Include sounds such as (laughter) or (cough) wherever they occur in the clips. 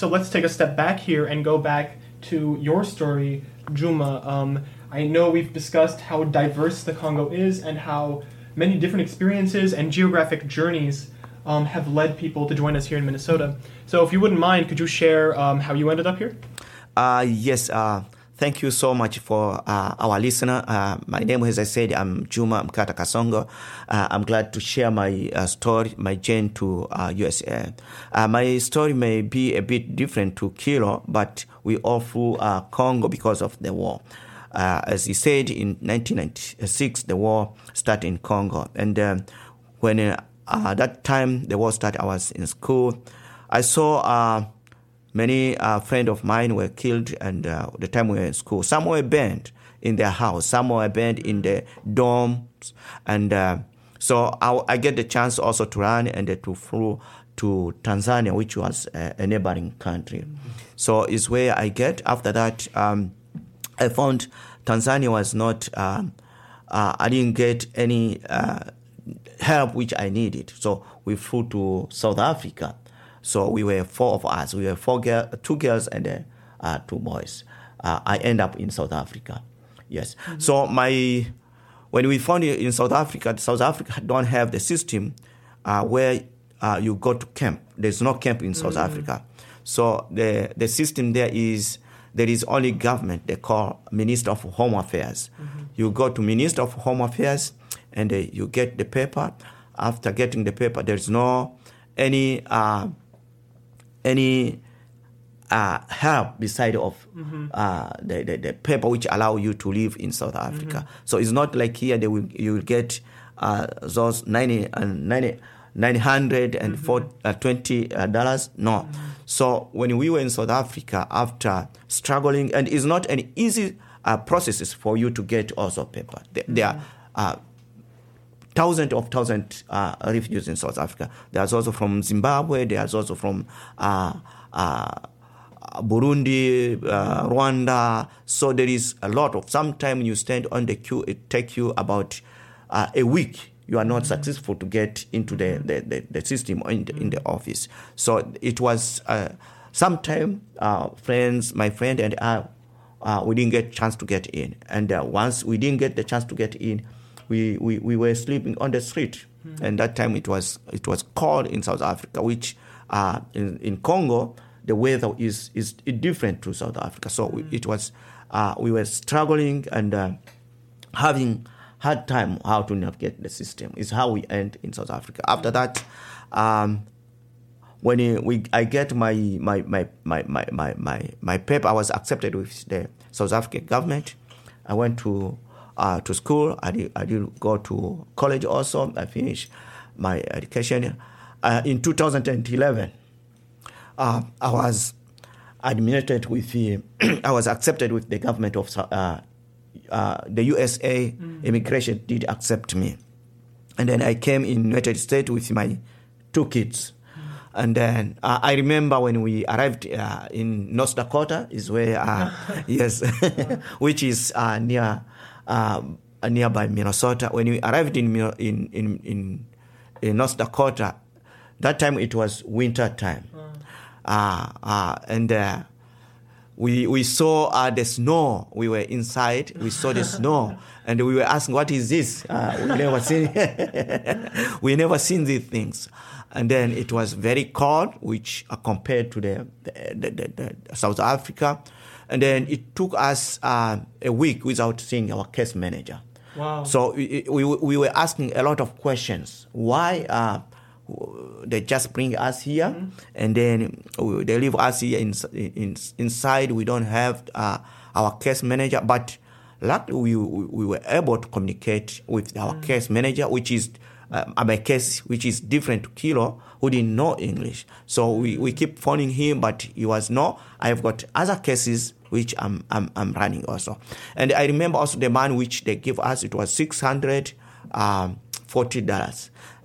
so let's take a step back here and go back to your story, Juma. Um, I know we've discussed how diverse the Congo is and how many different experiences and geographic journeys um, have led people to join us here in Minnesota. So, if you wouldn't mind, could you share um, how you ended up here? Uh, yes. Uh, thank you so much for uh, our listener. Uh, my name, as I said, I'm Juma Mkata Kasongo. Uh, I'm glad to share my uh, story, my journey to USA. my story may be a bit different to Kilo, but we all flew Congo because of the war. as he said, in 1996, the war started in Congo. And when uh, that time the war started, I was in school. I saw uh, many uh, friends of mine were killed, and uh, the time we were in school, some were burned in their house, some were burned in the dorms, and uh, so I, I, get the chance also to run and to flew to Tanzania, which was a, neighboring country. So it's where I get. After that, um, I found Tanzania was not. Um, uh, I didn't get any uh, help which I needed. So we flew to South Africa. So we were four of us. We were four girl, two girls and uh, uh, two boys. Uh, I end up in South Africa. Yes. Mm-hmm. So my when we found it in South Africa, South Africa don't have the system uh, where uh, you go to camp. There's no camp in South mm-hmm. Africa. So the the system there is there is only government. They call Minister of Home Affairs. Mm-hmm. You go to Minister of Home Affairs and uh, you get the paper. After getting the paper, there's no any uh, any uh, help beside of mm-hmm. uh, the, the, the, paper which allow you to live in South Africa. Mm-hmm. So it's not like here they will, you will get uh, those 90, uh, 90 920 mm-hmm. Uh, dollars. No. Mm-hmm. So when we were in South Africa, after struggling, and it's not an easy uh, process for you to get also paper. There, there are uh, thousands of thousands uh, refugees in South Africa. There's also from Zimbabwe. There's also from uh, uh, Burundi, uh, Rwanda. So there is a lot of. Sometimes you stand on the queue, it takes you about uh, a week. You are not successful to get into the, the, the, the system in the, in the office. So it was uh, sometime friends, my friend and I, we didn't get chance to get in. And once we didn't get the chance to get in, we, we, we were sleeping on the street. Mm-hmm. And that time it was it was cold in South Africa, which uh, in, in Congo the weather is is different to South Africa. So mm-hmm. we, it was uh, we were struggling and uh, having hard time how to navigate the system. Is how we end in South Africa. After that, um, when we I get my my my my my my my paper, I was accepted with the South African government. I went to uh, to school. I did, I did go to college also. I finished my education. Uh, in 2011, uh, I was admitted with the, (clears throat) I was accepted with the government of uh, uh, the USA. Mm. Immigration did accept me, and then I came in United States with my two kids. Mm. And then uh, I remember when we arrived uh, in North Dakota, is where uh, (laughs) yes, (laughs) which is uh, near uh, nearby Minnesota. When we arrived in, in, in, in, in North Dakota, that time it was winter time. Mm. Uh, uh, and uh, we, we saw uh, the snow. We were inside. We saw the snow. (laughs) And we were asking, what is this? Uh, we never seen, (laughs) we never seen these things. And then it was very cold, which uh, compared to the, the, the, the South Africa. And then it took us uh, a week without seeing our case manager. Wow. So we, we, we were asking a lot of questions. Why uh, they just bring us here mm-hmm. and then they leave us here in, in, inside. We don't have uh, our case manager, but luckily we, we were able to communicate with our mm-hmm. case manager, which is uh, my case, which is different to Kilo, who didn't know English. So we, we keep phoning him, but he was no. I've got other cases which I'm, I'm, I'm running also. And I remember also the man which they give us, it was $640. Um,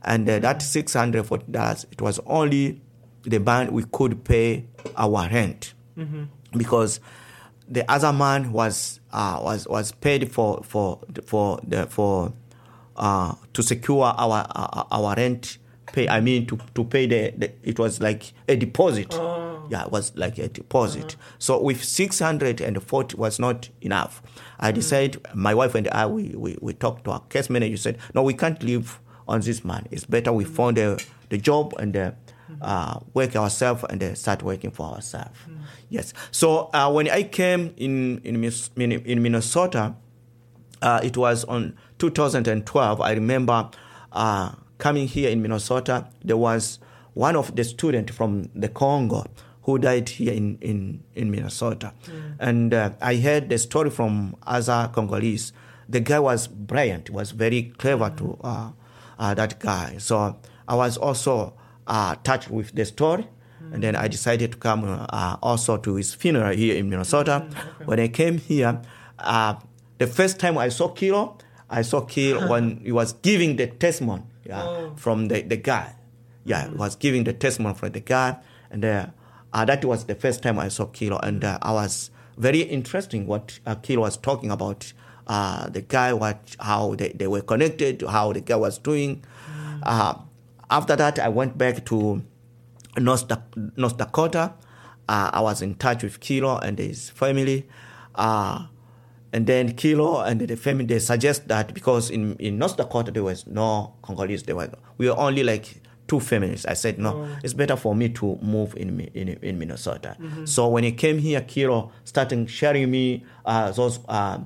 and uh, that $640, it was only the man we could pay our rent. Mm-hmm. Because the other man was uh, was was paid for for for the for uh, to secure our uh, our rent pay. I mean, to to pay the, the it was like a deposit. Oh. Yeah, it was like a deposit. So with six hundred and forty was not enough. I decided, my wife and I, we, we, we talked to our case manager. Said, no, we can't live on this money. It's better we found the the job and. Uh, uh, work ourselves and uh, start working for ourselves. Yes. So uh, when I came in in, in Minnesota, uh, it was on 2012. I remember uh, coming here in Minnesota. There was one of the students from the Congo who died here in, in, in Minnesota. And uh, I heard the story from other Congolese. The guy was brilliant, was very clever to uh, uh, that guy. So I was also uh, touched with the story. And then I decided to come uh, also to his funeral here in Minnesota. When I came here, uh, the first time I saw Kilo, I saw Kilo (laughs) when he was giving the testimony yeah, Oh. from the, the guy. Yeah, he was giving the testimony from the guy. And uh, uh, that was the first time I saw Kilo. And uh, I was very interesting what uh, Kilo was talking about. Uh, the guy, what, how they, they were connected, how the guy was doing. Uh, after that, I went back to North, North Dakota. Uh, I was in touch with Kilo and his family. Uh, and then Kilo and the family, they suggest that because in, in North Dakota, there was no Congolese. There were, we were only like two families. I said, no, Oh. it's better for me to move in, in, in Minnesota. So when he came here, Kilo started sharing me uh, those uh,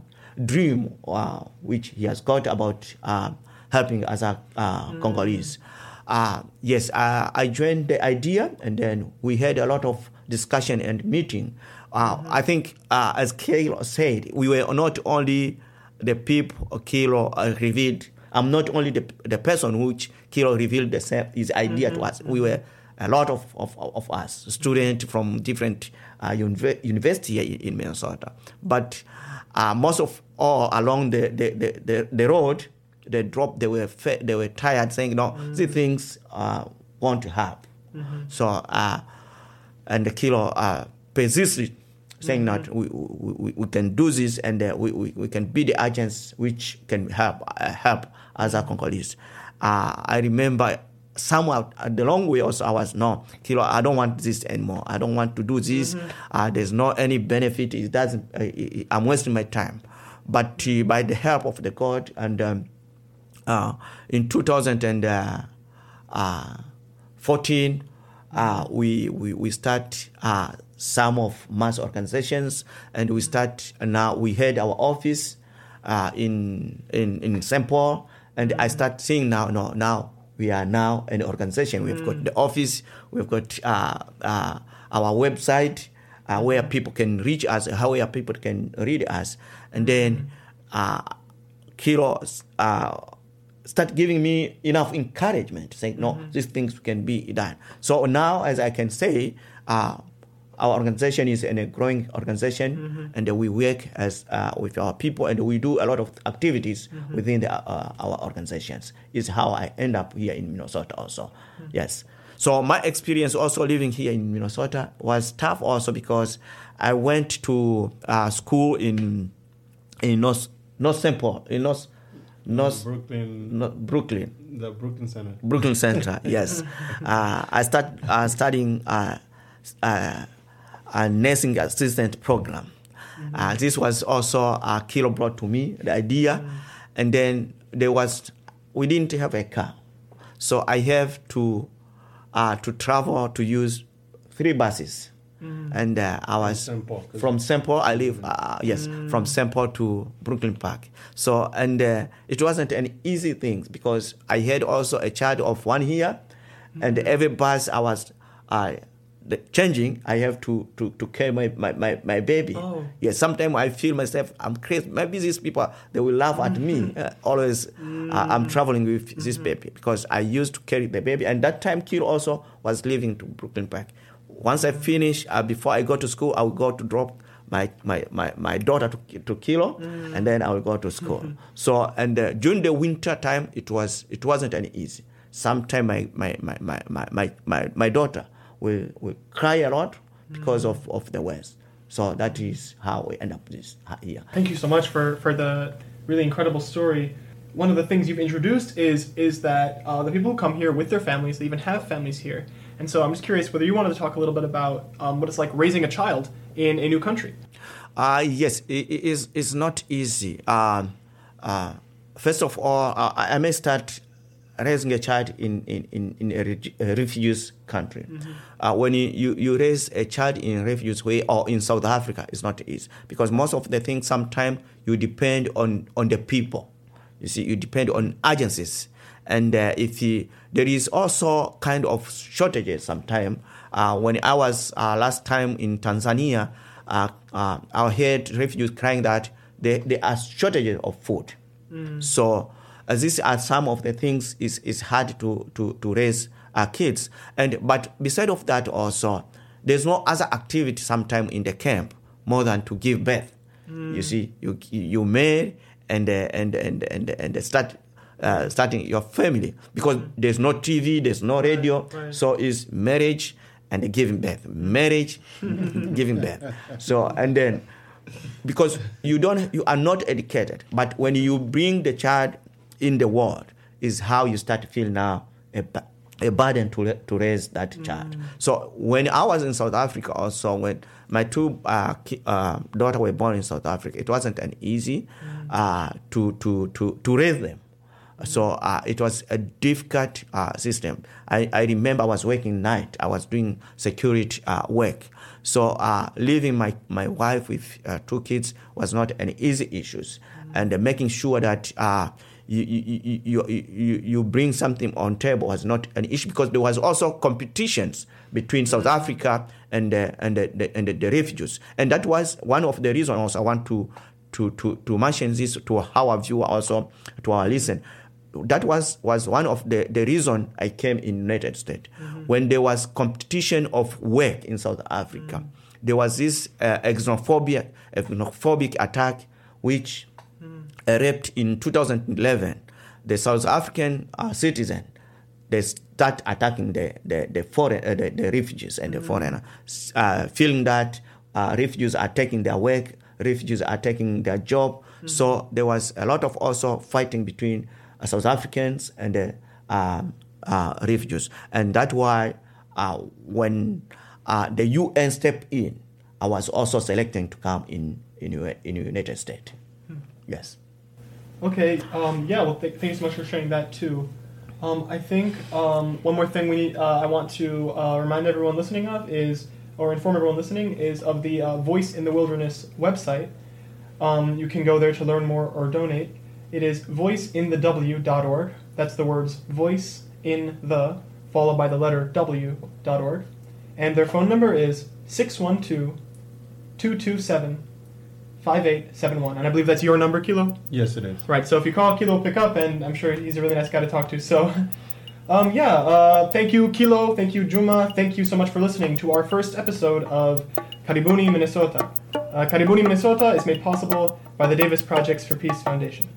dream uh, which he has got about uh, helping other uh, Congolese. Uh, yes, uh, I joined the idea, and then we had a lot of discussion and meeting. Uh, I think, uh, as Kilo said, we were not only the people Kilo uh, revealed. I'm not only the, the person which Kilo revealed the, his idea to us. We were a lot of, of, of us, students from different uh, univer- university here in, in Minnesota. But uh, most of all along the, the, the, the, the road, they dropped, they were, they were tired saying, no, these things uh, want to help. So, uh, and the Kilo uh, persisted, saying that we, we, we- can do this and uh, we, we, we can be the agents which can help uh, help other Congolese. Uh, I remember somewhere at the long way also I was no Kilo I don't want this anymore. I don't want to do this. Uh, there's no any benefit. It doesn't. Uh, I'm wasting my time. But uh, by the help of the God and um, uh, in 2014, uh, we, we, we start uh, some of mass organizations and we start now we had our office uh, in, in, in St. Paul and I start seeing now, no, now we are now an organization. We've got the office, we've got uh, uh, our website uh, where people can reach us, how where people can read us. And then uh, Kilo uh, start giving me enough encouragement, saying, no, these things can be done. So now, as I can say, uh, our organization is a growing organization, and we work as uh, with our people, and we do a lot of activities within the, uh, our organizations. Is how I end up here in Minnesota, also. Yes. So my experience also living here in Minnesota was tough, also because I went to uh, school in in North North St. Paul, in North North Brooklyn, North Brooklyn. the Brooklyn Center. Brooklyn Center, yes. (laughs) Uh, I start uh, studying uh, uh, a nursing assistant program. Uh, this was also a Kilo brought to me the idea, and then there was we didn't have a car, so I have to uh, to travel to use three buses, and uh, I was St. Paul. from St. Paul. I live uh, yes from St. Paul to Brooklyn Park. So and uh, it wasn't an easy thing because I had also a child of one year, and every bus I was uh, the changing. I have to to, to carry my, my, my, my baby. Oh. Yes, sometimes I feel myself I'm crazy. Maybe these people they will laugh at me. Uh, always uh, I'm traveling with this baby because I used to carry the baby, and that time Kilo also was living to Brooklyn Park. Once I finish, uh, before I go to school, I will go to drop my my, my, my daughter to, to Kilo, and then I will go to school. So and uh, during the winter time, it was it wasn't any easy. Sometimes my my, my, my, my, my, my, my daughter will, will cry a lot because of, of the West. So that is how we end up this uh, here. Thank you so much for, for the really incredible story. one of the things you've introduced is is that uh, the people who come here with their families, they even have families here. And so I'm just curious whether you wanted to talk a little bit about um, what it's like raising a child in a new country. Uh, yes, it, it is, it's not easy. Um, uh, first of all, uh, I may start raising a child in, in, in, in a, reg- a refugee country. Mm-hmm. Uh, when you, you, you, raise a child in a refugee way or in South Africa, it's not easy because most of the things sometimes you depend on, on the people. You see, you depend on agencies. And uh, if you, there is also kind of shortages sometimes. Uh, when I was uh, last time in Tanzania, uh, uh, I heard refugees crying that there, there are shortages of food. Mm. So uh, these are some of the things is is hard to to to raise our kids. And but beside of that also, there's no other activity sometime in the camp more than to give birth. Mm. You see, you you marry and uh, and and and and start. Uh, starting your family because mm. there's no TV, there's no radio, right, right. so it's marriage and giving birth, marriage, (laughs) giving birth. So and then because you don't, you are not educated, but when you bring the child in the world is how you start to feel now a, a burden to, to raise that mm. child. So when I was in South Africa, also when my two uh, uh, daughters were born in South Africa, it wasn't an easy mm. uh, to, to, to, to raise them. Mm. So uh, it was a difficult uh, system. I, I remember I was working night. I was doing security uh, work. So leaving my, my wife with two kids was not an easy issue. And making sure that you, you, you, you, you bring something on table was not an issue because there was also competitions between South mm-hmm. Africa and, uh, and, the, the, and the, the, refugees. And that was one of the reasons also I want to, to, to, to mention this to our viewer also, to our listen. That was, was one of the, the reason I came in United States. Mm-hmm. When there was competition of work in South Africa, mm-hmm. there was this uh, xenophobia, xenophobic attack which raped in 2011, the South African uh, citizen, they start attacking the the, the foreign uh, the, the, refugees and the mm-hmm. foreigner, uh, feeling that uh, refugees are taking their work, refugees are taking their job. Mm-hmm. So there was a lot of also fighting between uh, South Africans and the um, uh, refugees, and that's why when the UN stepped in, I was also selecting to come in in, in United States. Yes. Okay. Um, yeah. Well, th- thanks so much for sharing that too. Um, I think um, one more thing we need, uh, I want to uh, remind everyone listening of is, or inform everyone listening, is of the uh, Voice in the Wilderness website. Um, you can go there to learn more or donate. It is voiceinthew.org. That's the words voice in the, followed by the letter w.org. And their phone number is 612 227 5871. And I believe that's your number, Kilo? Yes, it is. Right, so if you call, Kilo will pick up, and I'm sure he's a really nice guy to talk to. So, (laughs) um, yeah, uh, thank you, Kilo. Thank you, Juma. Thank you so much for listening to our first episode of Karibuni, Minnesota. Uh, Karibuni, Minnesota is made possible by the Davis Projects for Peace Foundation.